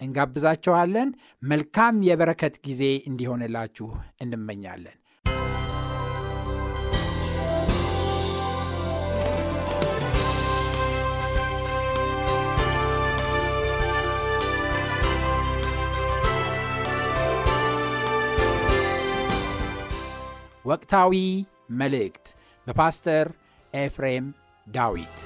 እንጋብዛችኋለን። መልካም የበረከት ጊዜ እንዲሆንላችሁ እንመኛለን። ወቅታዊ መልእክት በፓስተር ኤፍሬም ዳዊት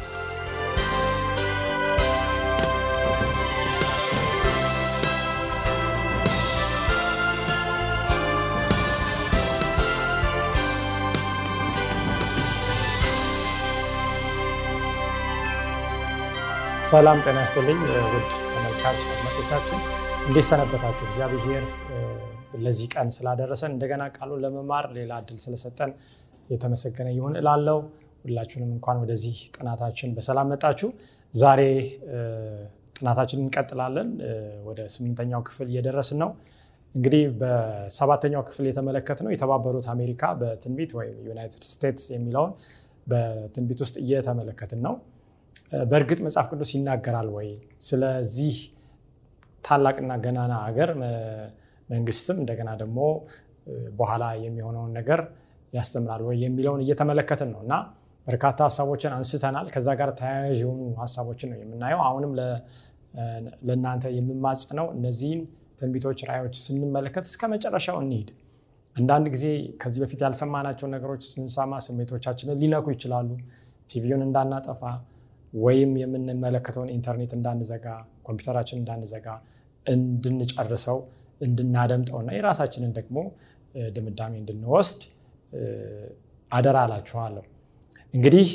ሰላም ጤና ይስጥልኝ ውድ ተመልካች አድማጮቻችን እንዴት ሰነበታችሁ? እግዚአብሔር ለዚህ ቀን ስላደረሰን እንደገና ቃሉን ለመማር ሌላ እድል ስለሰጠን የተመሰገነ ይሁን እላለው። ሁላችሁንም እንኳን ወደዚህ ጥናታችን በሰላም መጣችሁ። ዛሬ ጥናታችን እንቀጥላለን። ወደ ስምንተኛው ክፍል እየደረስን ነው። እንግዲህ በሰባተኛው ክፍል የተመለከትነው የተባበሩት አሜሪካ በትንቢት ወይም ዩናይትድ ስቴትስ የሚለውን በትንቢት ውስጥ እየተመለከትን ነው። በእርግጥ መጽሐፍ ቅዱስ ይናገራል ወይ? ስለዚህ ታላቅና ገናና ሀገር መንግስትም እንደገና ደግሞ በኋላ የሚሆነውን ነገር ያስተምራል ወይ የሚለውን እየተመለከትን ነው እና በርካታ ሀሳቦችን አንስተናል። ከዛ ጋር ተያያዥ የሆኑ ሀሳቦችን ነው የምናየው። አሁንም ለእናንተ የምማጽነው እነዚህን ትንቢቶች፣ ራእዮች ስንመለከት እስከ መጨረሻው እንሂድ። አንዳንድ ጊዜ ከዚህ በፊት ያልሰማናቸው ነገሮች ስንሰማ ስሜቶቻችንን ሊነኩ ይችላሉ። ቲቪውን እንዳናጠፋ ወይም የምንመለከተውን ኢንተርኔት እንዳንዘጋ፣ ኮምፒውተራችን እንዳንዘጋ፣ እንድንጨርሰው እንድናደምጠውና የራሳችንን ደግሞ ድምዳሜ እንድንወስድ አደራ አላችኋለሁ። እንግዲህ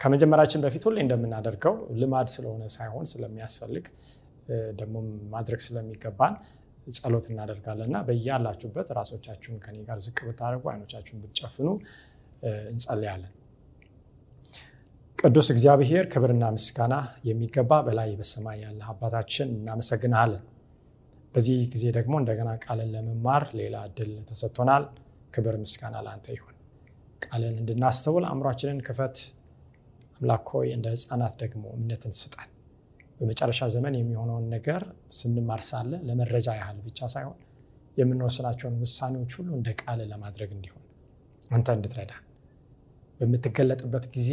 ከመጀመራችን በፊት ሁሌ እንደምናደርገው ልማድ ስለሆነ ሳይሆን ስለሚያስፈልግ ደግሞ ማድረግ ስለሚገባን ጸሎት እናደርጋለን እና በያላችሁበት ራሶቻችሁን ከኔ ጋር ዝቅ ብታደርጉ አይኖቻችሁን ብትጨፍኑ እንጸልያለን። ቅዱስ እግዚአብሔር ክብርና ምስጋና የሚገባ በላይ በሰማይ ያለ አባታችን እናመሰግናለን። በዚህ ጊዜ ደግሞ እንደገና ቃልን ለመማር ሌላ እድል ተሰጥቶናል። ክብር ምስጋና ለአንተ ይሁን። ቃልን እንድናስተውል አእምሯችንን ክፈት። አምላክ ሆይ እንደ ሕፃናት ደግሞ እምነትን ስጠን። በመጨረሻ ዘመን የሚሆነውን ነገር ስንማር ሳለ ለመረጃ ያህል ብቻ ሳይሆን የምንወስናቸውን ውሳኔዎች ሁሉ እንደ ቃል ለማድረግ እንዲሆን አንተ እንድትረዳን በምትገለጥበት ጊዜ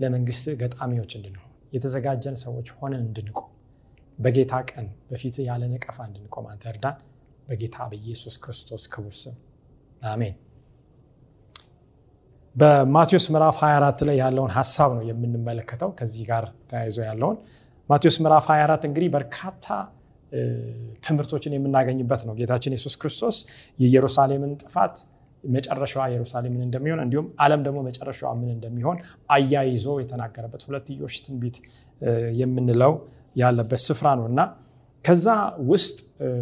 ለመንግስት ገጣሚዎች እንድንሆን የተዘጋጀን ሰዎች ሆነን እንድንቆም በጌታ ቀን በፊት ያለ ነቀፋ እንድንቆም አንተ እርዳን። በጌታ በኢየሱስ ክርስቶስ ክቡር ስም አሜን። በማቴዎስ ምዕራፍ 24 ላይ ያለውን ሀሳብ ነው የምንመለከተው። ከዚህ ጋር ተያይዞ ያለውን ማቴዎስ ምዕራፍ 24 እንግዲህ በርካታ ትምህርቶችን የምናገኝበት ነው። ጌታችን ኢየሱስ ክርስቶስ የኢየሩሳሌምን ጥፋት መጨረሻዋ ኢየሩሳሌምን እንደሚሆን እንዲሁም ዓለም ደግሞ መጨረሻዋ ምን እንደሚሆን አያይዞ የተናገረበት ሁለትዮሽ ትንቢት የምንለው ያለበት ስፍራ ነው እና ከዛ ውስጥ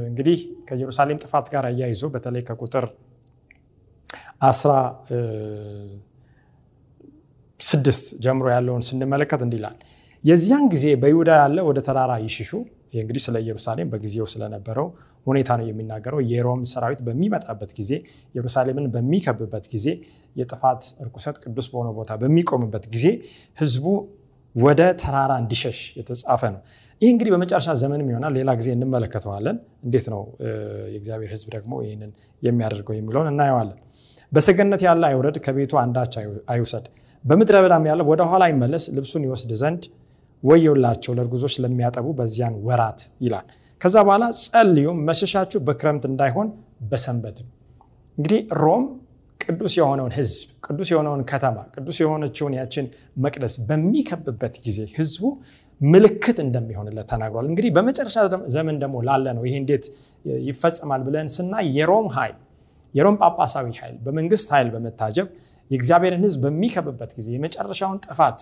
እንግዲህ ከኢየሩሳሌም ጥፋት ጋር አያይዞ በተለይ ከቁጥር አስራ ስድስት ጀምሮ ያለውን ስንመለከት እንዲህ የዚያን ጊዜ በይሁዳ ያለ ወደ ተራራ ይሽሹ። ይህ እንግዲህ ስለ ኢየሩሳሌም በጊዜው ስለነበረው ሁኔታ ነው የሚናገረው። የሮም ሰራዊት በሚመጣበት ጊዜ ኢየሩሳሌምን በሚከብበት ጊዜ የጥፋት እርኩሰት ቅዱስ በሆነ ቦታ በሚቆምበት ጊዜ ሕዝቡ ወደ ተራራ እንዲሸሽ የተጻፈ ነው። ይህ እንግዲህ በመጨረሻ ዘመንም ይሆናል። ሌላ ጊዜ እንመለከተዋለን። እንዴት ነው የእግዚአብሔር ሕዝብ ደግሞ ይህንን የሚያደርገው የሚለውን እናየዋለን። በሰገነት ያለ አይውረድ፣ ከቤቱ አንዳች አይውሰድ። በምድረ በዳም ያለ ወደ ኋላ ይመለስ፣ ልብሱን ይወስድ ዘንድ ወዮላቸው ለእርጉዞች ለሚያጠቡ በዚያን ወራት ይላል። ከዛ በኋላ ጸልዩም መሸሻችሁ በክረምት እንዳይሆን በሰንበትም። እንግዲህ ሮም ቅዱስ የሆነውን ህዝብ ቅዱስ የሆነውን ከተማ ቅዱስ የሆነችውን ያችን መቅደስ በሚከብበት ጊዜ ህዝቡ ምልክት እንደሚሆንለት ተናግሯል። እንግዲህ በመጨረሻ ዘመን ደግሞ ላለ ነው ይሄ እንዴት ይፈጸማል ብለን ስናይ የሮም ኃይል የሮም ጳጳሳዊ ኃይል በመንግስት ኃይል በመታጀብ የእግዚአብሔርን ህዝብ በሚከብበት ጊዜ የመጨረሻውን ጥፋት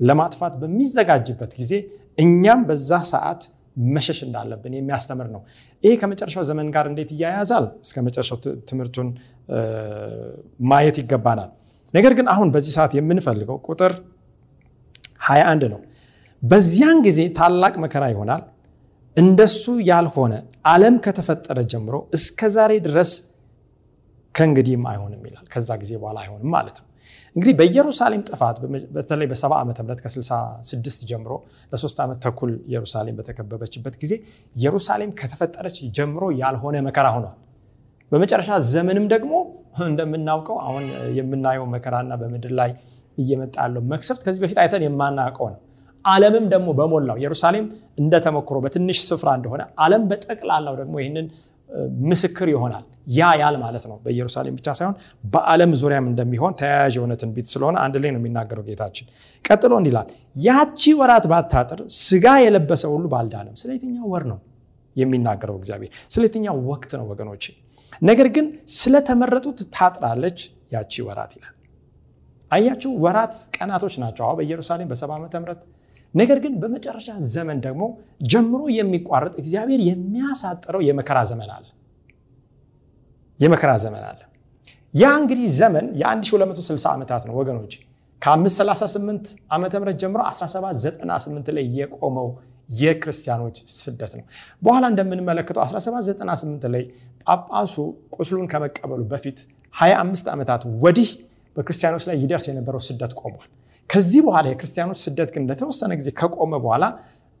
ለማጥፋት በሚዘጋጅበት ጊዜ እኛም በዛ ሰዓት መሸሽ እንዳለብን የሚያስተምር ነው። ይሄ ከመጨረሻው ዘመን ጋር እንዴት እያያዛል? እስከ መጨረሻው ትምህርቱን ማየት ይገባናል። ነገር ግን አሁን በዚህ ሰዓት የምንፈልገው ቁጥር 21 ነው። በዚያን ጊዜ ታላቅ መከራ ይሆናል፣ እንደሱ ያልሆነ ዓለም ከተፈጠረ ጀምሮ እስከ ዛሬ ድረስ ከእንግዲህም አይሆንም ይላል። ከዛ ጊዜ በኋላ አይሆንም ማለት ነው። እንግዲህ በኢየሩሳሌም ጥፋት በተለይ በሰባ ዓመተ ምህረት ከ66 ጀምሮ ለሶስት ዓመት ተኩል ኢየሩሳሌም በተከበበችበት ጊዜ ኢየሩሳሌም ከተፈጠረች ጀምሮ ያልሆነ መከራ ሆኗል። በመጨረሻ ዘመንም ደግሞ እንደምናውቀው አሁን የምናየው መከራና በምድር ላይ እየመጣ ያለው መቅሰፍት ከዚህ በፊት አይተን የማናውቀው ነው። ዓለምም ደግሞ በሞላው ኢየሩሳሌም እንደተሞክሮ በትንሽ ስፍራ እንደሆነ ዓለም በጠቅላላው ደግሞ ይህንን ምስክር ይሆናል። ያ ያል ማለት ነው። በኢየሩሳሌም ብቻ ሳይሆን በዓለም ዙሪያም እንደሚሆን ተያያዥ የሆነ ትንቢት ስለሆነ አንድ ላይ ነው የሚናገረው ጌታችን። ቀጥሎ እንዲህ ይላል፣ ያቺ ወራት ባታጥር ስጋ የለበሰ ሁሉ ባልዳነም። ስለ የትኛው ወር ነው የሚናገረው እግዚአብሔር? ስለ ወቅት ነው ወገኖቼ? ነገር ግን ስለተመረጡት ታጥራለች ያቺ ወራት ይላል። አያችሁ፣ ወራት ቀናቶች ናቸው አሁ በኢየሩሳሌም በሰባ ዓመተ ምህረት ነገር ግን በመጨረሻ ዘመን ደግሞ ጀምሮ የሚቋረጥ እግዚአብሔር የሚያሳጥረው የመከራ ዘመን አለ። የመከራ ዘመን አለ። ያ እንግዲህ ዘመን የ1260 ዓመታት ነው ወገኖች። ከ538 ዓመተ ምህረት ጀምሮ 1798 ላይ የቆመው የክርስቲያኖች ስደት ነው። በኋላ እንደምንመለከተው 1798 ላይ ጳጳሱ ቁስሉን ከመቀበሉ በፊት 25 ዓመታት ወዲህ በክርስቲያኖች ላይ ይደርስ የነበረው ስደት ቆሟል። ከዚህ በኋላ የክርስቲያኖች ስደት ግን ለተወሰነ ጊዜ ከቆመ በኋላ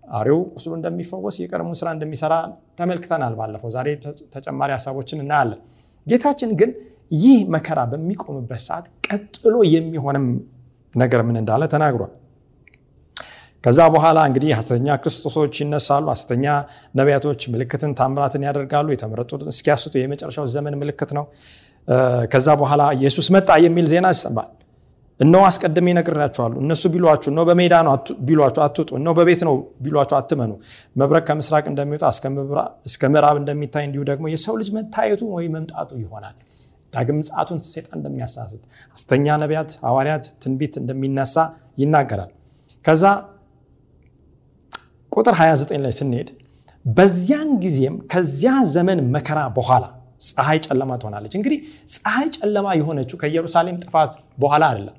አሬው ቁስሉ እንደሚፈወስ የቀድሞውን ስራ እንደሚሰራ ተመልክተናል ባለፈው። ዛሬ ተጨማሪ ሀሳቦችን እናያለን። ጌታችን ግን ይህ መከራ በሚቆምበት ሰዓት ቀጥሎ የሚሆንም ነገር ምን እንዳለ ተናግሯል። ከዛ በኋላ እንግዲህ ሐሰተኛ ክርስቶሶች ይነሳሉ። ሐሰተኛ ነቢያቶች ምልክትን ታምራትን ያደርጋሉ። የተመረጡትን እስኪያስቱ የመጨረሻው ዘመን ምልክት ነው። ከዛ በኋላ ኢየሱስ መጣ የሚል ዜና ይሰማል። እነሆ አስቀድሜ ነግሬያችኋለሁ። እነሱ ቢሏችሁ እነሆ በሜዳ ነው ቢሏችሁ አትውጡ፣ እነሆ በቤት ነው ቢሏችሁ አትመኑ። መብረቅ ከምስራቅ እንደሚወጣ እስከ ምዕራብ እንደሚታይ እንዲሁ ደግሞ የሰው ልጅ መታየቱ ወይ መምጣቱ ይሆናል። ዳግም ምጽአቱን ሴጣን እንደሚያሳስት ሐሰተኛ ነቢያት፣ ሐዋርያት ትንቢት እንደሚነሳ ይናገራል። ከዛ ቁጥር 29 ላይ ስንሄድ በዚያን ጊዜም ከዚያ ዘመን መከራ በኋላ ፀሐይ ጨለማ ትሆናለች። እንግዲህ ፀሐይ ጨለማ የሆነችው ከኢየሩሳሌም ጥፋት በኋላ አይደለም።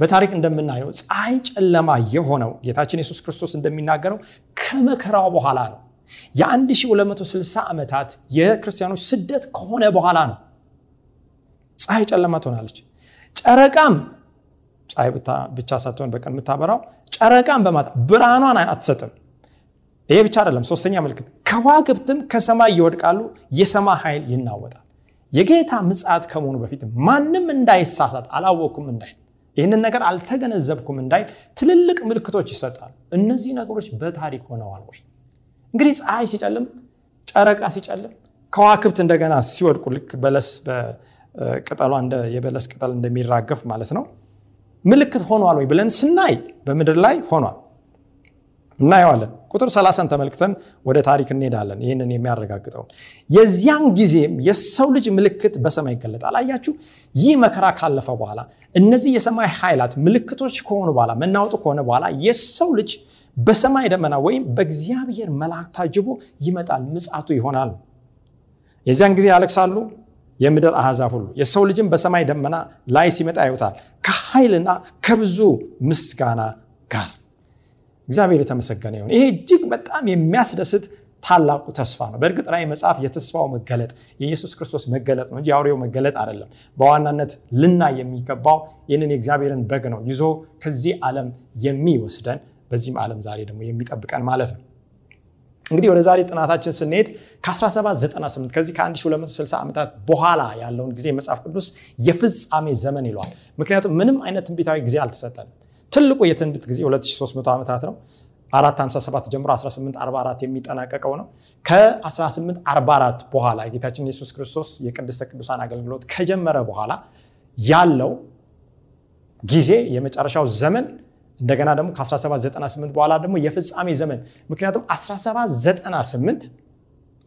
በታሪክ እንደምናየው ፀሐይ ጨለማ የሆነው ጌታችን ኢየሱስ ክርስቶስ እንደሚናገረው ከመከራው በኋላ ነው። የ1260 ዓመታት የክርስቲያኖች ስደት ከሆነ በኋላ ነው ፀሐይ ጨለማ ትሆናለች። ጨረቃም ፀሐይ ብቻ ሳትሆን በቀን የምታበራው ጨረቃም በማታ ብርሃኗን አትሰጥም። ይሄ ብቻ አይደለም። ሶስተኛ ምልክት ከዋክብትም ከሰማይ ይወድቃሉ፣ የሰማይ ኃይል ይናወጣል። የጌታ ምጽአት ከመሆኑ በፊት ማንም እንዳይሳሳት አላወቅኩም እንዳይል ይህንን ነገር አልተገነዘብኩም እንዳይል ትልልቅ ምልክቶች ይሰጣሉ። እነዚህ ነገሮች በታሪክ ሆነዋል ወይ? እንግዲህ ፀሐይ ሲጨልም፣ ጨረቃ ሲጨልም፣ ከዋክብት እንደገና ሲወድቁ ልክ በለስ ቅጠሏ የበለስ ቅጠል እንደሚራገፍ ማለት ነው ምልክት ሆኗል ወይ ብለን ስናይ በምድር ላይ ሆኗል እናየዋለን። ቁጥር 30ን ተመልክተን ወደ ታሪክ እንሄዳለን። ይህንን የሚያረጋግጠውን የዚያን ጊዜም የሰው ልጅ ምልክት በሰማይ ይገለጣል። አያችሁ፣ ይህ መከራ ካለፈ በኋላ እነዚህ የሰማይ ኃይላት ምልክቶች ከሆኑ በኋላ መናወጡ ከሆነ በኋላ የሰው ልጅ በሰማይ ደመና ወይም በእግዚአብሔር መልአክ ታጅቦ ይመጣል፣ ምጽአቱ ይሆናል። የዚያን ጊዜ ያለቅሳሉ የምድር አሕዛብ ሁሉ የሰው ልጅም በሰማይ ደመና ላይ ሲመጣ ያዩታል ከኃይልና ከብዙ ምስጋና ጋር። እግዚአብሔር የተመሰገነ ይሁን። ይሄ እጅግ በጣም የሚያስደስት ታላቁ ተስፋ ነው። በእርግጥ ራዕይ መጽሐፍ የተስፋው መገለጥ የኢየሱስ ክርስቶስ መገለጥ ነው እንጂ የአውሬው መገለጥ አይደለም። በዋናነት ልናይ የሚገባው ይህንን የእግዚአብሔርን በግ ነው ይዞ ከዚህ ዓለም የሚወስደን በዚህም ዓለም ዛሬ ደግሞ የሚጠብቀን ማለት ነው። እንግዲህ ወደ ዛሬ ጥናታችን ስንሄድ ከ1798 ከዚህ ከ1260 ዓመታት በኋላ ያለውን ጊዜ መጽሐፍ ቅዱስ የፍጻሜ ዘመን ይለዋል። ምክንያቱም ምንም አይነት ትንቢታዊ ጊዜ አልተሰጠንም። ትልቁ የትንቢት ጊዜ 2300 ዓመታት ነው። 457 ጀምሮ 1844 የሚጠናቀቀው ነው። ከ1844 በኋላ የጌታችን ኢየሱስ ክርስቶስ የቅድስተ ቅዱሳን አገልግሎት ከጀመረ በኋላ ያለው ጊዜ የመጨረሻው ዘመን እንደገና ደግሞ ከ1798 በኋላ ደግሞ የፍጻሜ ዘመን ምክንያቱም 1798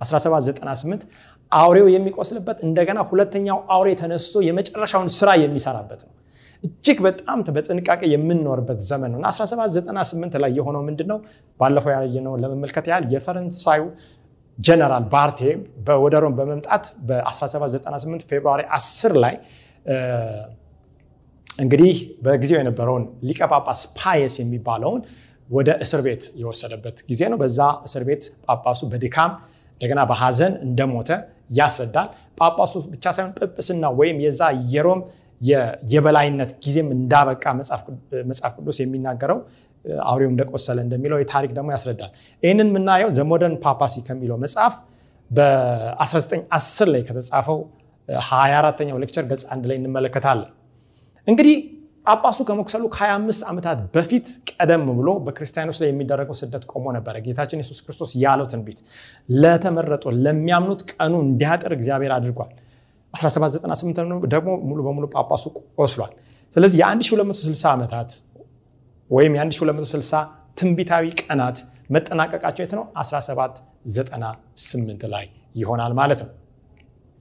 1798 አውሬው የሚቆስልበት እንደገና ሁለተኛው አውሬ ተነስቶ የመጨረሻውን ስራ የሚሰራበት ነው እጅግ በጣም በጥንቃቄ የምንኖርበት ዘመን ነው። እና 1798 ላይ የሆነው ምንድን ነው ባለፈው ያየነው ለመመልከት ያህል የፈረንሳዩ ጀነራል ባርቴ ወደ ሮም በመምጣት በ1798 February 10 ላይ እንግዲህ በጊዜው የነበረውን ሊቀ ጳጳስ ፓየስ የሚባለውን ወደ እስር ቤት የወሰደበት ጊዜ ነው። በዛ እስር ቤት ጳጳሱ በድካም እንደገና በሀዘን እንደሞተ ያስረዳል። ጳጳሱ ብቻ ሳይሆን ጵጵስና ወይም የዛ የሮም የበላይነት ጊዜም እንዳበቃ መጽሐፍ ቅዱስ የሚናገረው አውሬው እንደቆሰለ እንደሚለው የታሪክ ደግሞ ያስረዳል። ይህንን የምናየው The Modern Papacy ከሚለው መጽሐፍ በ1910 ላይ ከተጻፈው 24ተኛው lecture ገጽ አንድ ላይ እንመለከታለን። እንግዲህ ጳጳሱ ከመቁሰሉ ከ25 ዓመታት በፊት ቀደም ብሎ በክርስቲያኖች ላይ የሚደረገው ስደት ቆሞ ነበረ። ጌታችን የሱስ ክርስቶስ ያለው ትንቢት ለተመረጡ ለሚያምኑት ቀኑ እንዲያጥር እግዚአብሔር አድርጓል 1798 ደግሞ ሙሉ በሙሉ ጳጳሱ ቆስሏል። ስለዚህ የ1260 ዓመታት ወይም የ1260 ትንቢታዊ ቀናት መጠናቀቃቸው የት ነው? 1798 ላይ ይሆናል ማለት ነው።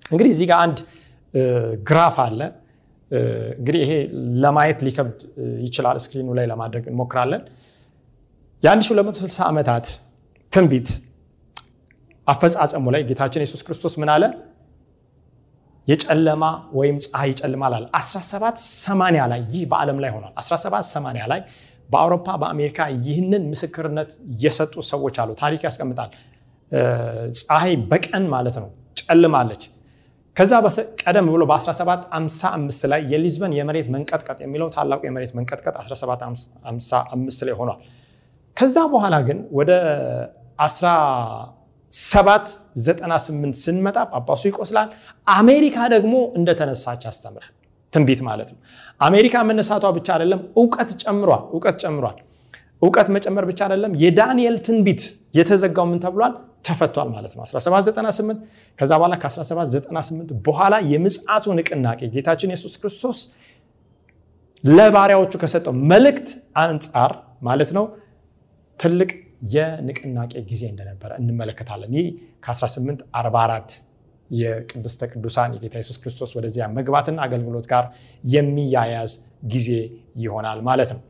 እንግዲህ እዚህ ጋር አንድ ግራፍ አለ። እንግዲህ ይሄ ለማየት ሊከብድ ይችላል። screen ኡ ላይ ለማድረግ እንሞክራለን። የ1260 ዓመታት ትንቢት አፈጻጸሙ ላይ ጌታችን የሱስ ክርስቶስ ምን አለ የጨለማ ወይም ፀሐይ ይጨልማል አለ። 1780 ላይ ይህ በዓለም ላይ ሆኗል። 1780 ላይ በአውሮፓ በአሜሪካ ይህንን ምስክርነት የሰጡ ሰዎች አሉ። ታሪክ ያስቀምጣል። ፀሐይ በቀን ማለት ነው ጨልማለች። ከዛ ቀደም ብሎ በ1755 ላይ የሊዝበን የመሬት መንቀጥቀጥ የሚለው ታላቁ የመሬት መንቀጥቀጥ 1755 ላይ ሆኗል። ከዛ በኋላ ግን ወደ 1798 ስንመጣ ጳጳሱ ይቆስላል። አሜሪካ ደግሞ እንደተነሳች ያስተምራል። ትንቢት ማለት ነው። አሜሪካ መነሳቷ ብቻ አይደለም እውቀት ጨምሯል እውቀት ጨምሯል። እውቀት መጨመር ብቻ አይደለም የዳንኤል ትንቢት የተዘጋው ምን ተብሏል? ተፈቷል ማለት ነው። 1798 ከዛ በኋላ ከ1798 በኋላ የምጽአቱ ንቅናቄ ጌታችን የሱስ ክርስቶስ ለባሪያዎቹ ከሰጠው መልእክት አንጻር ማለት ነው ትልቅ የንቅናቄ ጊዜ እንደነበረ እንመለከታለን። ይህ ከ1844 የቅድስተ ቅዱሳን የጌታ የሱስ ክርስቶስ ወደዚያ መግባትና አገልግሎት ጋር የሚያያዝ ጊዜ ይሆናል ማለት ነው።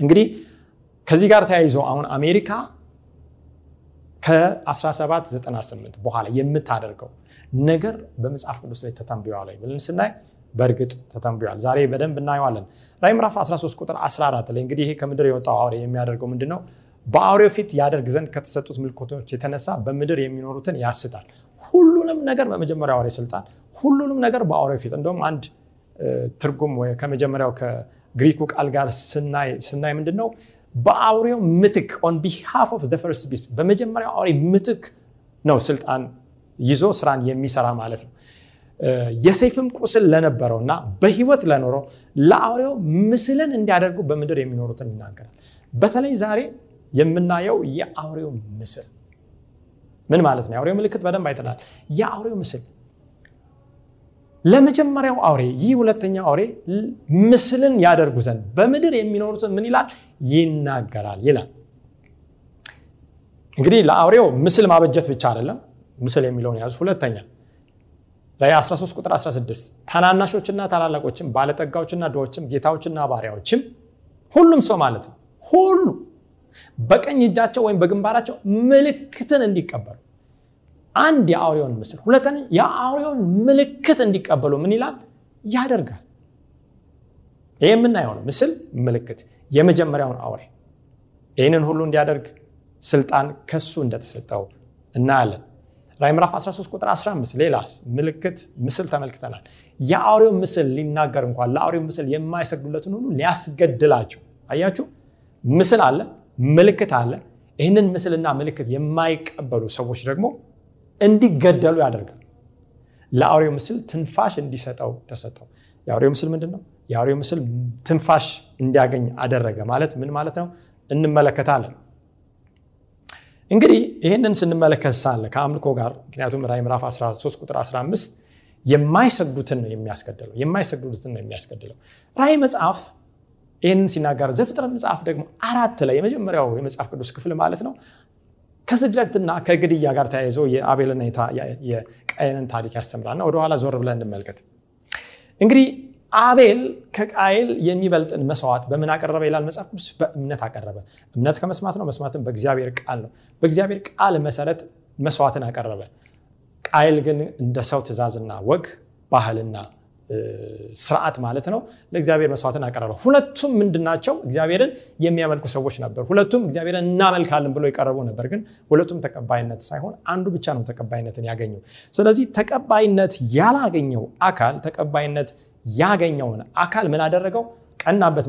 እንግዲህ ከዚህ ጋር ተያይዞ አሁን አሜሪካ ከ1798 በኋላ የምታደርገው ነገር በመጽሐፍ ቅዱስ ላይ ተተንብዋል ላይ ብለን ስናይ በእርግጥ ተተንብዋል ዛሬ በደንብ እናየዋለን። ራዕይ ምዕራፍ 13 ቁጥር 14 ላይ እንግዲህ ይሄ ከምድር የወጣው አውሬ የሚያደርገው ምንድን ነው በአውሬው ፊት ያደርግ ዘንድ ከተሰጡት ምልክቶች የተነሳ በምድር የሚኖሩትን ያስታል። ሁሉንም ነገር በመጀመሪያው አውሬ ስልጣን ሁሉንም ነገር በአውሬው ፊት። እንደውም አንድ ትርጉም ከመጀመሪያው ከግሪኩ ቃል ጋር ስናይ ምንድን ነው በአውሬው ምትክ on behalf of first beast በመጀመሪያው አውሬ ምትክ ነው ስልጣን ይዞ ስራን የሚሰራ ማለት ነው። የሰይፍም ቁስል ለነበረው እና በህይወት ለኖረው ለአውሬው ምስልን እንዲያደርጉ በምድር የሚኖሩትን ይናገራል። በተለይ ዛሬ የምናየው የአውሬው ምስል። ምን ማለት ነው? የአውሬው ምልክት በደንብ አይተናል። የአውሬው ምስል። ለመጀመሪያው አውሬ ይህ ሁለተኛው አውሬ ምስልን ያደርጉ ዘንድ በምድር የሚኖሩትን ምን ይላል? ይናገራል ይላል። እንግዲህ ለአውሬው ምስል ማበጀት ብቻ አይደለም። ምስል የሚለውን ያዙ ሁለተኛ ላይ 13 ቁጥር 16 ታናናሾችና ታላላቆችም ባለጠጋዎችና ድሆችም ጌታዎችና ባሪያዎችም ሁሉም ሰው ማለት ነው። ሁሉ በቀኝ እጃቸው ወይም በግንባራቸው ምልክትን እንዲቀበሉ። አንድ የአውሬውን ምስል ሁለተኛ የአውሬውን ምልክት እንዲቀበሉ ምን ይላል? ያደርጋል። ይህ የምናየው ነው። ምስል ምልክት የመጀመሪያውን አውሬ። ይህንን ሁሉ እንዲያደርግ ስልጣን ከሱ እንደተሰጠው እናያለን። ራይ ምዕራፍ 13 ቁጥር 15 ሌላስ? ምልክት ምስል ተመልክተናል። የአውሬው ምስል ሊናገር እንኳን ለአውሬው ምስል የማይሰግዱለትን ሁሉ ሊያስገድላቸው። አያችሁ? ምስል አለ ምልክት አለ። ይህንን ምስልና ምልክት የማይቀበሉ ሰዎች ደግሞ እንዲገደሉ ያደርጋል። ለአውሬው ምስል ትንፋሽ እንዲሰጠው ተሰጠው። የአውሬው ምስል ምንድን ነው የአውሬው ምስል ትንፋሽ እንዲያገኝ አደረገ ማለት ምን ማለት ነው? እንመለከታለን። እንግዲህ ይህንን ስንመለከት ሳለ ከአምልኮ ጋር ምክንያቱም ራይ ምዕራፍ 13 ቁጥር 15 የማይሰግዱትን ነው የሚያስገድለው የማይሰግዱትን ነው የሚያስገድለው። ራእይ መጽሐፍ ይህንን ሲናገር ዘፍጥረት መጽሐፍ ደግሞ አራት ላይ የመጀመሪያው የመጽሐፍ ቅዱስ ክፍል ማለት ነው። ከስደትና ከግድያ ጋር ተያይዞ የአቤልና የቃየንን ታሪክ ያስተምራልና ወደኋላ ዞር ብለን እንመልከት። እንግዲህ አቤል ከቃየል የሚበልጥን መስዋዕት በምን አቀረበ ይላል? መጽሐፍ ቅዱስ በእምነት አቀረበ። እምነት ከመስማት ነው? መስማትን በእግዚአብሔር ቃል ነው። በእግዚአብሔር ቃል መሰረት መስዋዕትን አቀረበ። ቃየል ግን እንደ ሰው ትእዛዝና ወግ ባህልና ስርዓት ማለት ነው። ለእግዚአብሔር መስዋዕትን አቀረበ ሁለቱም ምንድናቸው? እግዚአብሔርን የሚያመልኩ ሰዎች ነበሩ። ሁለቱም እግዚአብሔርን እናመልካለን ብሎ የቀረቡ ነበር። ግን ሁለቱም ተቀባይነት ሳይሆን አንዱ ብቻ ነው ተቀባይነትን ያገኘው። ስለዚህ ተቀባይነት ያላገኘው አካል ተቀባይነት ያገኘውን አካል ምን አደረገው? ቀናበት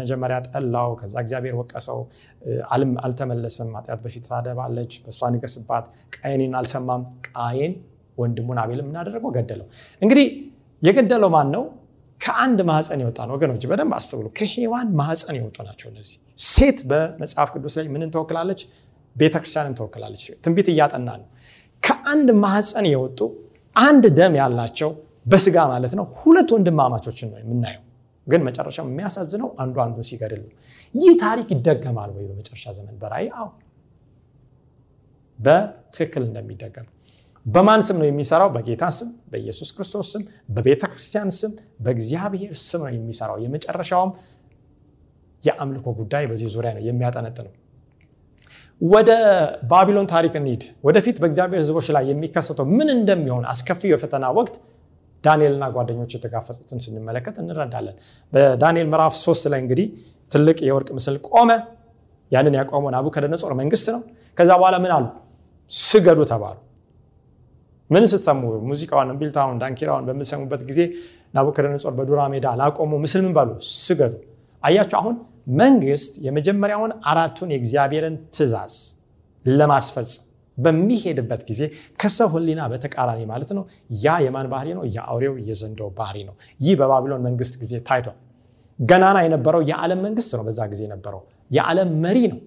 መጀመሪያ ጠላው። ከዛ እግዚአብሔር ወቀሰው። አልተመለሰም። ኃጢአት በፊት ታደባለች። በእሷ ንገስባት ቃየኔን አልሰማም። ቃየን ወንድሙን አቤል ምናደረገው ገደለው። እንግዲህ የገደለው ማን ነው? ከአንድ ማህፀን የወጣ ነው። ወገኖች በደንብ አስተውሉ ከሔዋን ማህፀን የወጡ ናቸው እነዚህ። ሴት በመጽሐፍ ቅዱስ ላይ ምንን ትወክላለች? ቤተክርስቲያንን ትወክላለች። ትንቢት እያጠና ነው። ከአንድ ማህፀን የወጡ አንድ ደም ያላቸው በስጋ ማለት ነው። ሁለት ወንድማማቾችን ነው የምናየው። ግን መጨረሻው የሚያሳዝነው አንዱ አንዱ ሲገድል ነው። ይህ ታሪክ ይደገማል ወይ በመጨረሻ ዘመን? በራይ አው በትክክል እንደሚደገም በማን ስም ነው የሚሰራው? በጌታ ስም በኢየሱስ ክርስቶስ ስም በቤተ ክርስቲያን ስም በእግዚአብሔር ስም ነው የሚሰራው። የመጨረሻውም የአምልኮ ጉዳይ በዚህ ዙሪያ ነው የሚያጠነጥነው። ወደ ባቢሎን ታሪክ እንሂድ። ወደፊት በእግዚአብሔር ህዝቦች ላይ የሚከሰተው ምን እንደሚሆን አስከፊው የፈተና ወቅት ዳንኤልና ጓደኞች የተጋፈጡትን ስንመለከት እንረዳለን። በዳንኤል ምዕራፍ ሶስት ላይ እንግዲህ ትልቅ የወርቅ ምስል ቆመ። ያንን ያቆመው ናቡከደነጾር መንግስት ነው። ከዛ በኋላ ምን አሉ? ስገዱ ተባሉ ምን ስትሰሙ? ሙዚቃውን እምቢልታውን ዳንኪራውን በምትሰሙበት ጊዜ ናቡከደነጾር በዱራ ሜዳ ላቆሙ ምስል ምን በሉ? ስገዱ። አያችሁ አሁን መንግስት የመጀመሪያውን አራቱን የእግዚአብሔርን ትእዛዝ ለማስፈጸም በሚሄድበት ጊዜ ከሰው ህሊና በተቃራኒ ማለት ነው። ያ የማን ባህሪ ነው? የአውሬው የዘንዶው ባህሪ ነው። ይህ በባቢሎን መንግስት ጊዜ ታይቷል። ገናና የነበረው የዓለም መንግስት ነው። በዛ ጊዜ የነበረው የዓለም መሪ ነው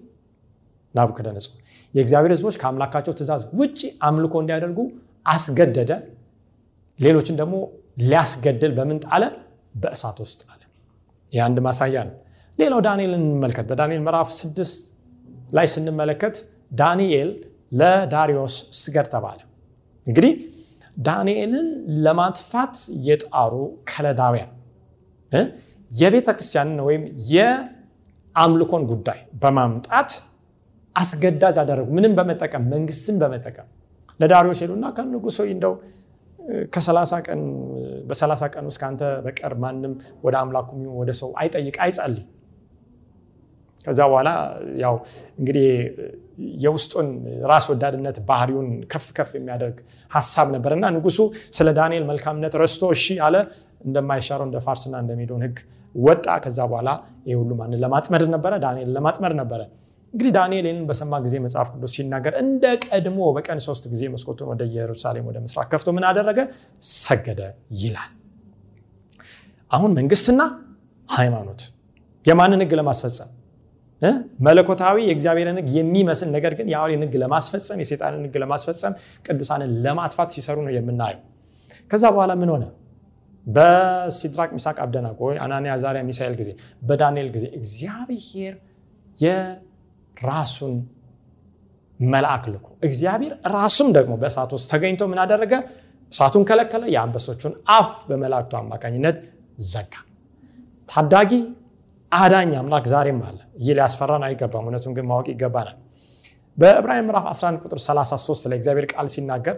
ናቡከደነጾር። የእግዚአብሔር ህዝቦች ከአምላካቸው ትእዛዝ ውጭ አምልኮ እንዲያደርጉ አስገደደ ሌሎችን ደግሞ ሊያስገድል በምን ጣለ? በእሳት ውስጥ ጣለ። ይህ ማሳያ ነው። ሌላው ዳንኤል እንመልከት። በዳንኤል ምዕራፍ ስድስት ላይ ስንመለከት ዳንኤል ለዳሪዮስ ስገድ ተባለ። እንግዲህ ዳንኤልን ለማጥፋት የጣሩ ከለዳውያን የቤተ ክርስቲያንን ወይም የአምልኮን ጉዳይ በማምጣት አስገዳጅ አደረጉ። ምንም በመጠቀም መንግስትን በመጠቀም ለዳሪዮስ ሄዱና ከንጉሶ እንደው ቀን በሰላሳ ቀን ውስጥ ከአንተ በቀር ማንም ወደ አምላኩ ወደ ሰው አይጠይቅ አይጸልይ። ከዛ በኋላ ያው እንግዲህ የውስጡን ራስ ወዳድነት ባህሪውን ከፍ ከፍ የሚያደርግ ሀሳብ ነበር እና ንጉሱ ስለ ዳንኤል መልካምነት ረስቶ እሺ አለ። እንደማይሻረው እንደ ፋርስና እንደ ሜዶን ህግ ወጣ። ከዛ በኋላ ይህ ሁሉ ማንን ለማጥመድ ነበረ? ዳንኤል ለማጥመድ ነበረ እንግዲህ ዳንኤል ይህንን በሰማ ጊዜ መጽሐፍ ቅዱስ ሲናገር እንደ ቀድሞ በቀን ሶስት ጊዜ መስኮቱን ወደ ኢየሩሳሌም ወደ ምስራቅ ከፍቶ ምን አደረገ? ሰገደ ይላል። አሁን መንግስትና ሃይማኖት የማንን ህግ ለማስፈጸም? መለኮታዊ የእግዚአብሔርን ህግ የሚመስል ነገር ግን የአውሬን ህግ ለማስፈጸም የሴጣንን ህግ ለማስፈጸም ቅዱሳንን ለማጥፋት ሲሰሩ ነው የምናየው። ከዛ በኋላ ምን ሆነ? በሲድራቅ ሚሳቅ አብደናጎ አናንያ ዛሪያ ሚሳኤል ጊዜ በዳንኤል ጊዜ እግዚአብሔር የራሱን መልአክ ልኮ እግዚአብሔር ራሱም ደግሞ በእሳት ውስጥ ተገኝቶ ምን አደረገ? እሳቱን ከለከለ የአንበሶቹን አፍ በመላእክቱ አማካኝነት ዘጋ። ታዳጊ አዳኝ አምላክ ዛሬም አለ። ይህ ሊያስፈራን አይገባም። እውነቱን ግን ማወቅ ይገባናል። በዕብራውያን ምዕራፍ 11 ቁጥር 33 ላይ እግዚአብሔር ቃል ሲናገር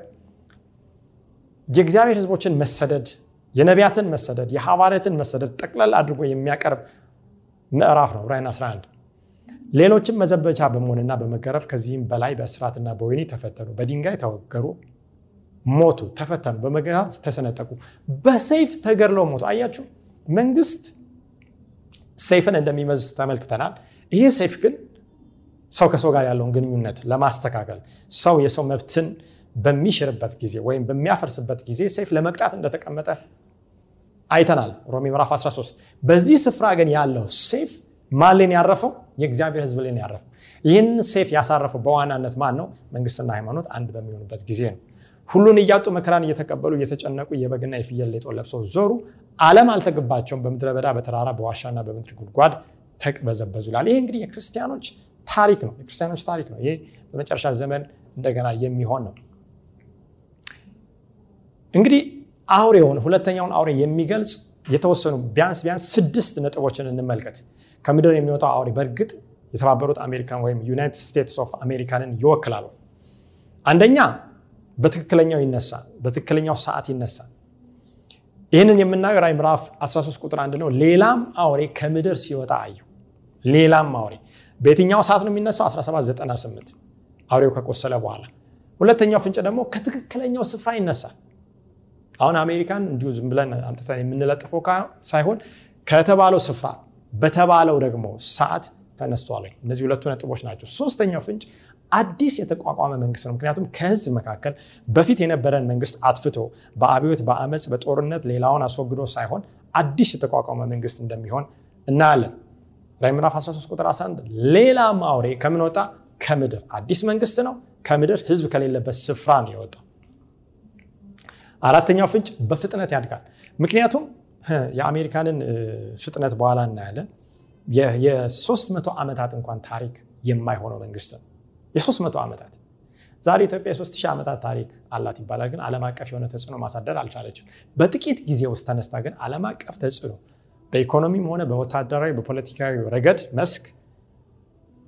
የእግዚአብሔር ህዝቦችን መሰደድ የነቢያትን መሰደድ የሐዋርያትን መሰደድ ጠቅለል አድርጎ የሚያቀርብ ምዕራፍ ነው ዕብራውያን 11 ሌሎችም መዘበቻ በመሆንና በመገረፍ ከዚህም በላይ በእስራትና በወይኒ ተፈተኑ በድንጋይ ተወገሩ ሞቱ ተፈተኑ በመገራ ተሰነጠቁ በሰይፍ ተገድለው ሞቱ። አያችሁ መንግስት ሰይፍን እንደሚመዝ ተመልክተናል። ይሄ ሰይፍ ግን ሰው ከሰው ጋር ያለውን ግንኙነት ለማስተካከል ሰው የሰው መብትን በሚሽርበት ጊዜ ወይም በሚያፈርስበት ጊዜ ሰይፍ ለመቅጣት እንደተቀመጠ አይተናል። ሮሜ ምዕራፍ 13 በዚህ ስፍራ ግን ያለው ሰይፍ ማን ላይን ያረፈው የእግዚአብሔር ህዝብ ላይን ያረፈው ይህን ሰይፍ ያሳረፈው በዋናነት ማን ነው መንግስትና ሃይማኖት አንድ በሚሆኑበት ጊዜ ነው ሁሉን እያጡ መከራን እየተቀበሉ እየተጨነቁ የበግና የፍየል ሌጦ ለብሰው ዞሩ። ዓለም አልተገባቸውም። በምድረ በዳ በተራራ በዋሻና በምድር ጉድጓድ ተቅበዘበዙ ይላል። ይሄ እንግዲህ የክርስቲያኖች ታሪክ ነው። የክርስቲያኖች ታሪክ ነው። ይሄ በመጨረሻ ዘመን እንደገና የሚሆን ነው። እንግዲህ አውሬውን ሁለተኛውን አውሬ የሚገልጽ የተወሰኑ ቢያንስ ቢያንስ ስድስት ነጥቦችን እንመልከት። ከምድር የሚወጣው አውሬ በእርግጥ የተባበሩት አሜሪካን ወይም United States of America ን ይወክላል። አንደኛ በትክክለኛው ይነሳል፣ በትክክለኛው ሰዓት ይነሳል። ይህንን የምናገር ራዕይ ምዕራፍ 13 ቁጥር አንድ ነው። ሌላም አውሬ ከምድር ሲወጣ አየሁ። ሌላም አውሬ በየትኛው ሰዓት ነው የሚነሳው? 1798 አውሬው ከቆሰለ በኋላ። ሁለተኛው ፍንጭ ደግሞ ከትክክለኛው ስፍራ ይነሳል። አሁን አሜሪካን እንዲሁ ዝም ብለን አምጥተን የምንለጥፈው ሳይሆን ከተባለው ስፍራ በተባለው ደግሞ ሰዓት ተነስቷል። እነዚህ ሁለቱ ነጥቦች ናቸው። ሶስተኛው ፍንጭ አዲስ የተቋቋመ መንግስት ነው። ምክንያቱም ከህዝብ መካከል በፊት የነበረን መንግስት አጥፍቶ በአብዮት በአመፅ በጦርነት ሌላውን አስወግዶ ሳይሆን አዲስ የተቋቋመ መንግስት እንደሚሆን እናያለን። ራዕይ ምዕራፍ 13 ቁጥር 11 ሌላም አውሬ ከምን ወጣ? ከምድር። አዲስ መንግስት ነው። ከምድር ህዝብ ከሌለበት ስፍራ ነው የወጣው። አራተኛው ፍንጭ በፍጥነት ያድጋል። ምክንያቱም የአሜሪካንን ፍጥነት በኋላ እናያለን። የ300 ዓመታት እንኳን ታሪክ የማይሆነው መንግስት ነው። የ300 ዓመታት ዛሬ ኢትዮጵያ የ3000 ዓመታት ታሪክ አላት ይባላል። ግን ዓለም አቀፍ የሆነ ተጽዕኖ ማሳደር አልቻለችም። በጥቂት ጊዜ ውስጥ ተነስታ ግን ዓለም አቀፍ ተጽዕኖ በኢኮኖሚም ሆነ በወታደራዊ በፖለቲካዊ ረገድ መስክ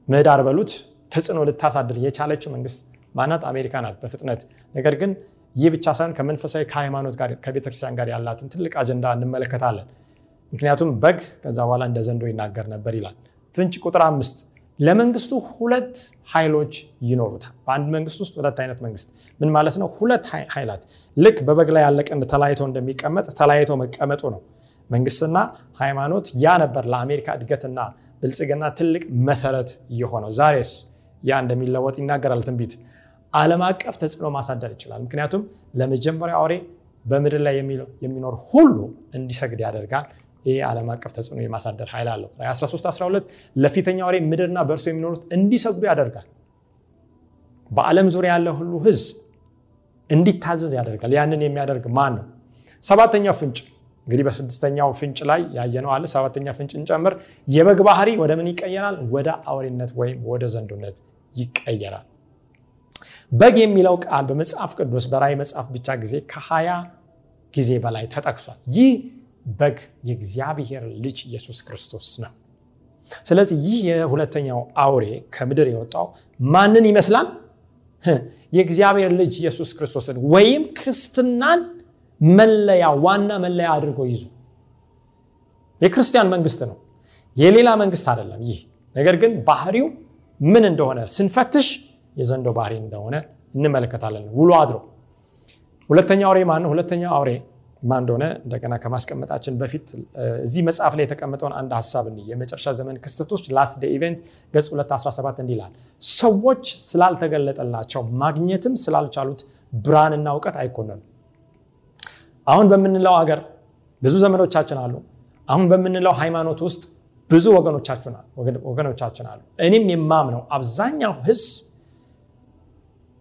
ምህዳር በሉት ተጽዕኖ ልታሳድር የቻለችው መንግስት ማናት? አሜሪካ ናት በፍጥነት ነገር ግን ይህ ብቻ ሳይሆን ከመንፈሳዊ ከሃይማኖት ጋር ከቤተክርስቲያን ጋር ያላትን ትልቅ አጀንዳ እንመለከታለን። ምክንያቱም በግ ከዛ በኋላ እንደ ዘንዶ ይናገር ነበር ይላል። ፍንጭ ቁጥር አምስት ለመንግስቱ ሁለት ኃይሎች ይኖሩታል። በአንድ መንግስት ውስጥ ሁለት አይነት መንግስት ምን ማለት ነው? ሁለት ኃይላት ልክ በበግ ላይ ያለ ቀንድ ተለያይቶ እንደሚቀመጥ ተለያይቶ መቀመጡ ነው። መንግስትና ሃይማኖት ያ ነበር ለአሜሪካ እድገትና ብልጽግና ትልቅ መሰረት የሆነው። ዛሬስ ያ እንደሚለወጥ ይናገራል ትንቢት። ዓለም አቀፍ ተጽዕኖ ማሳደር ይችላል። ምክንያቱም ለመጀመሪያ አውሬ በምድር ላይ የሚኖር ሁሉ እንዲሰግድ ያደርጋል። ይህ ዓለም አቀፍ ተጽዕኖ የማሳደር ኃይል አለው። 13 12 ለፊተኛ አውሬ ምድርና በእርሱ የሚኖሩት እንዲሰግዱ ያደርጋል። በዓለም ዙሪያ ያለ ሁሉ ህዝብ እንዲታዘዝ ያደርጋል። ያንን የሚያደርግ ማን ነው? ሰባተኛው ፍንጭ እንግዲህ በስድስተኛው ፍንጭ ላይ ያየነው አለ። ሰባተኛ ፍንጭ እንጨምር። የበግ ባህሪ ወደ ምን ይቀየራል? ወደ አውሬነት ወይም ወደ ዘንዶነት ይቀየራል። በግ የሚለው ቃል በመጽሐፍ ቅዱስ በራእይ መጽሐፍ ብቻ ጊዜ ከሀያ ጊዜ በላይ ተጠቅሷል። ይህ በግ የእግዚአብሔር ልጅ ኢየሱስ ክርስቶስ ነው። ስለዚህ ይህ የሁለተኛው አውሬ ከምድር የወጣው ማንን ይመስላል? የእግዚአብሔር ልጅ ኢየሱስ ክርስቶስን ወይም ክርስትናን መለያ ዋና መለያ አድርጎ ይዙ። የክርስቲያን መንግስት ነው፣ የሌላ መንግስት አይደለም። ይህ ነገር ግን ባህሪው ምን እንደሆነ ስንፈትሽ የዘንዶ ባህሪ እንደሆነ እንመለከታለን። ውሎ አድሮ ሁለተኛው አውሬ ማን ነው? ሁለተኛው አውሬ ማን እንደሆነ እንደገና ከማስቀመጣችን በፊት እዚህ መጽሐፍ ላይ የተቀመጠውን አንድ ሀሳብ እንዲህ የመጨረሻ ዘመን ክስተቶች Last Day Event ገጽ 217 እንዲህ ሰዎች ስላልተገለጠላቸው ማግኘትም ስላልቻሉት ብርሃንና እውቀት አይኮነኑም። አሁን በምንለው ሀገር ብዙ ዘመዶቻችን አሉ። አሁን በምንለው ሃይማኖት ውስጥ ብዙ ወገኖቻችን አሉ። እኔም የማምነው አብዛኛው ህዝብ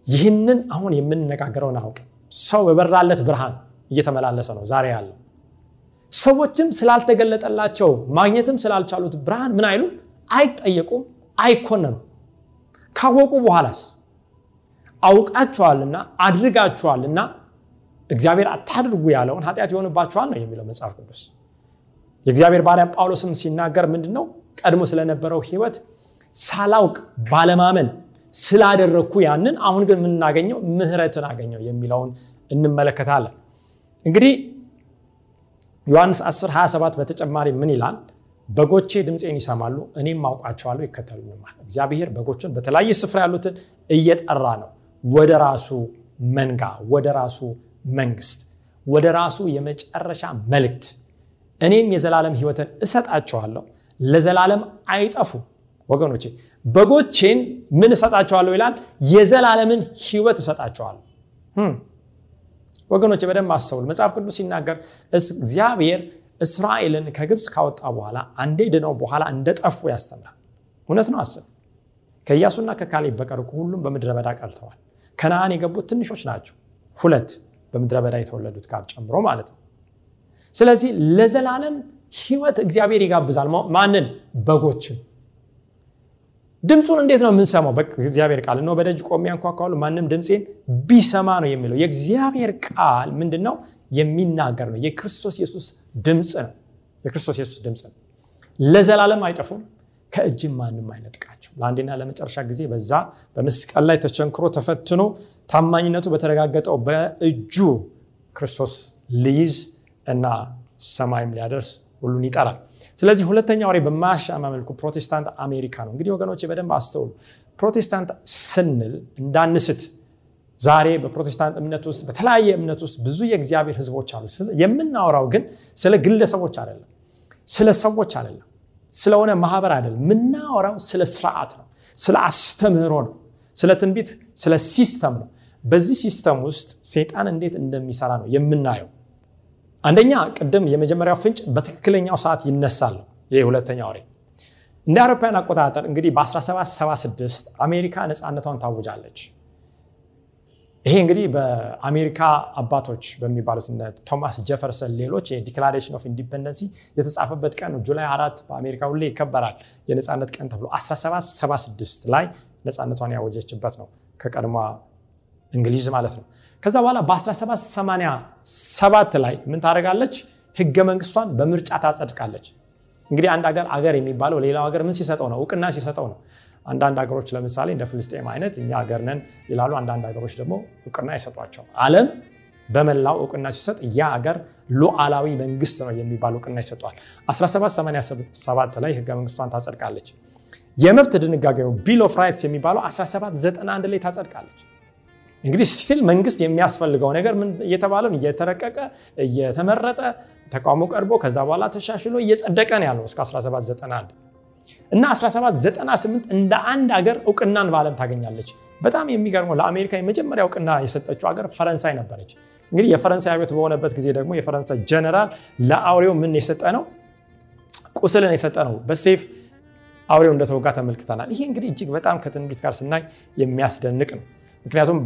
ይህንን አሁን የምንነጋገረውን አውቅ ሰው በበራለት ብርሃን እየተመላለሰ ነው ዛሬ ያለው። ሰዎችም ስላልተገለጠላቸው ማግኘትም ስላልቻሉት ብርሃን ምን አይሉም፣ አይጠየቁም፣ አይኮነኑም። ካወቁ በኋላስ አውቃችኋልና አድርጋችኋልና እግዚአብሔር አታድርጉ ያለውን ኃጢአት ይሆንባችኋል ነው የሚለው መጽሐፍ ቅዱስ። የእግዚአብሔር ባሪያ ጳውሎስም ሲናገር ምንድን ነው ቀድሞ ስለነበረው ህይወት ሳላውቅ ባለማመን ስላደረግኩ ያንን አሁን ግን የምናገኘው ምህረትን አገኘው የሚለውን እንመለከታለን። እንግዲህ ዮሐንስ 10 27 በተጨማሪ ምን ይላል? በጎቼ ድምፄን ይሰማሉ፣ እኔም አውቃቸዋለሁ፣ ይከተሉኝማል። እግዚአብሔር በጎቹን በተለያየ ስፍራ ያሉትን እየጠራ ነው ወደ ራሱ መንጋ፣ ወደ ራሱ መንግስት፣ ወደ ራሱ የመጨረሻ መልእክት እኔም የዘላለም ህይወትን እሰጣቸዋለሁ፣ ለዘላለም አይጠፉም። ወገኖቼ በጎቼን ምን እሰጣቸዋለሁ ይላል? የዘላለምን ህይወት እሰጣቸዋለሁ። ወገኖቼ በደንብ አስተውሉ። መጽሐፍ ቅዱስ ሲናገር እግዚአብሔር እስራኤልን ከግብፅ ካወጣ በኋላ አንዴ ድነው በኋላ እንደጠፉ ያስተምራል። እውነት ነው። አስብ። ከኢያሱና ከካሌብ በቀር ሁሉም በምድረ በዳ ቀርተዋል። ከነአን የገቡት ትንሾች ናቸው። ሁለት በምድረ በዳ የተወለዱት ጋር ጨምሮ ማለት ነው። ስለዚህ ለዘላለም ህይወት እግዚአብሔር ይጋብዛል። ማንን? በጎችን። ድምፁን እንዴት ነው የምንሰማው? በእግዚአብሔር ቃል ነው። በደጅ ቆሜ አንኳኳለሁ፣ ማንም ድምፄን ቢሰማ ነው የሚለው። የእግዚአብሔር ቃል ምንድን ነው? የሚናገር ነው። የክርስቶስ ኢየሱስ ድምፅ ነው። የክርስቶስ ኢየሱስ ድምፅ ነው። ለዘላለም አይጠፉም፣ ከእጅም ማንም አይነጥቃቸው። ለአንዴና ለመጨረሻ ጊዜ በዛ በመስቀል ላይ ተቸንክሮ ተፈትኖ ታማኝነቱ በተረጋገጠው በእጁ ክርስቶስ ሊይዝ እና ሰማይም ሊያደርስ ሁሉን ይጠራል። ስለዚህ ሁለተኛው አውሬ በማያሻማ መልኩ ፕሮቴስታንት አሜሪካ ነው። እንግዲህ ወገኖች በደንብ አስተውሉ። ፕሮቴስታንት ስንል እንዳንስት ዛሬ በፕሮቴስታንት እምነት ውስጥ በተለያየ እምነት ውስጥ ብዙ የእግዚአብሔር ሕዝቦች አሉ። የምናወራው ግን ስለ ግለሰቦች አይደለም፣ ስለ ሰዎች አይደለም፣ ስለሆነ ማህበር አይደለም። የምናወራው ስለ ስርዓት ነው፣ ስለ አስተምህሮ ነው፣ ስለ ትንቢት፣ ስለ system ነው። በዚህ system ውስጥ ሴጣን እንዴት እንደሚሰራ ነው የምናየው። አንደኛ ቅድም የመጀመሪያው ፍንጭ በትክክለኛው ሰዓት ይነሳል። ይህ ሁለተኛው አውሬ እንደ አውሮፓውያን አቆጣጠር እንግዲህ በ1776 አሜሪካ ነፃነቷን ታውጃለች። ይሄ እንግዲህ በአሜሪካ አባቶች በሚባሉት ቶማስ ጀፈርሰን ሌሎች የ Declaration of Independence የተጻፈበት ቀን July አራት በአሜሪካ ሁሌ ይከበራል የነፃነት ቀን ተብሎ 1776 ላይ ነፃነቷን ያወጀችበት ነው ከቀድሞ እንግሊዝ ማለት ነው። ከዛ በኋላ በ1787 ላይ ምን ታደርጋለች? ህገ መንግስቷን በምርጫ ታጸድቃለች። እንግዲህ አንድ ሀገር አገር የሚባለው ሌላው ሀገር ምን ሲሰጠው ነው? እውቅና ሲሰጠው ነው። አንዳንድ ሀገሮች ለምሳሌ እንደ ፍልስጤም አይነት እኛ ሀገር ነን ይላሉ። አንዳንድ ሀገሮች ደግሞ እውቅና አይሰጧቸው። ዓለም በመላው እውቅና ሲሰጥ ያ ሀገር ሉዓላዊ መንግስት ነው የሚባል እውቅና ይሰጠዋል። 1787 ላይ ህገ መንግስቷን ታጸድቃለች። የመብት ድንጋጌው Bill of Rights የሚባለው 1791 ላይ ታጸድቃለች። እንግዲህ still መንግስት የሚያስፈልገው ነገር እየተባለ እየተረቀቀ እየተመረጠ ተቃውሞ ቀርቦ ከዛ በኋላ ተሻሽሎ እየጸደቀ ነው ያለው እስከ 1791 እና 1798 እንደ አንድ ሀገር እውቅናን በዓለም ታገኛለች። በጣም የሚገርመው ለአሜሪካ የመጀመሪያ እውቅና የሰጠችው ሀገር ፈረንሳይ ነበረች። እንግዲህ የፈረንሳይ አብዮት በሆነበት ጊዜ ደግሞ የፈረንሳይ ጀነራል ለአውሬው ምን የሰጠ ነው? ቁስልን የሰጠ ነው። በሴፍ አውሬው እንደተወጋ ተመልክተናል። ይሄ እንግዲህ እጅግ በጣም ከትንቢት ጋር ስናይ የሚያስደንቅ ነው። ምክንያቱም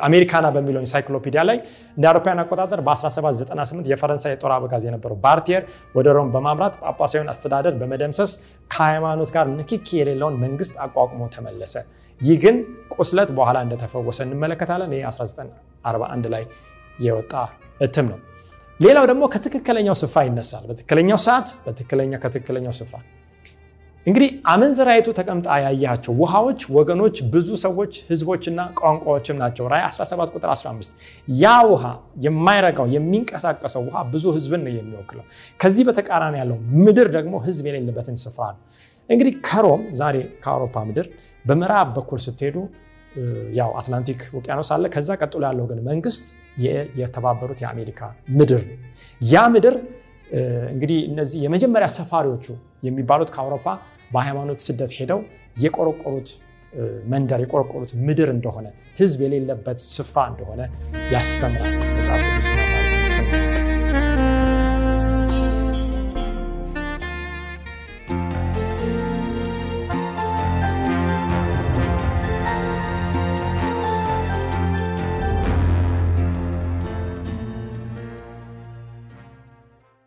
አሜሪካና በሚለው ኢንሳይክሎፒዲያ ላይ እንደ አውሮፓውያን አቆጣጠር በ1798 የፈረንሳይ የጦር አበጋዝ የነበረው ባርቲየር ወደ ሮም በማምራት ጳጳሳዊውን አስተዳደር በመደምሰስ ከሃይማኖት ጋር ንክኪ የሌለውን መንግስት አቋቁሞ ተመለሰ። ይህ ግን ቁስለት በኋላ እንደተፈወሰ እንመለከታለን። ይህ 1941 ላይ የወጣ እትም ነው። ሌላው ደግሞ ከትክክለኛው ስፍራ ይነሳል። በትክክለኛው ሰዓት በትክክለኛ ከትክክለኛው ስፍራ እንግዲህ አመንዝራይቱ ተቀምጣ ያያቸው ውሃዎች ወገኖች፣ ብዙ ሰዎች፣ ህዝቦችና ቋንቋዎችም ናቸው። ራዕይ 17 ቁጥር 15 ያ ውሃ የማይረጋው የሚንቀሳቀሰው ውሃ ብዙ ህዝብን ነው የሚወክለው። ከዚህ በተቃራኒ ያለው ምድር ደግሞ ህዝብ የሌለበትን ስፍራ ነው። እንግዲህ ከሮም ዛሬ ከአውሮፓ ምድር በምዕራብ በኩል ስትሄዱ ያው አትላንቲክ ውቅያኖስ አለ። ከዛ ቀጥሎ ያለው ግን መንግስት የተባበሩት የአሜሪካ ምድር ነው። ያ ምድር እንግዲህ እነዚህ የመጀመሪያ ሰፋሪዎቹ የሚባሉት ከአውሮፓ በሃይማኖት ስደት ሄደው የቆረቆሩት መንደር የቆረቆሩት ምድር እንደሆነ ህዝብ የሌለበት ስፍራ እንደሆነ ያስተምራል መጽሐፍ ቅዱስ።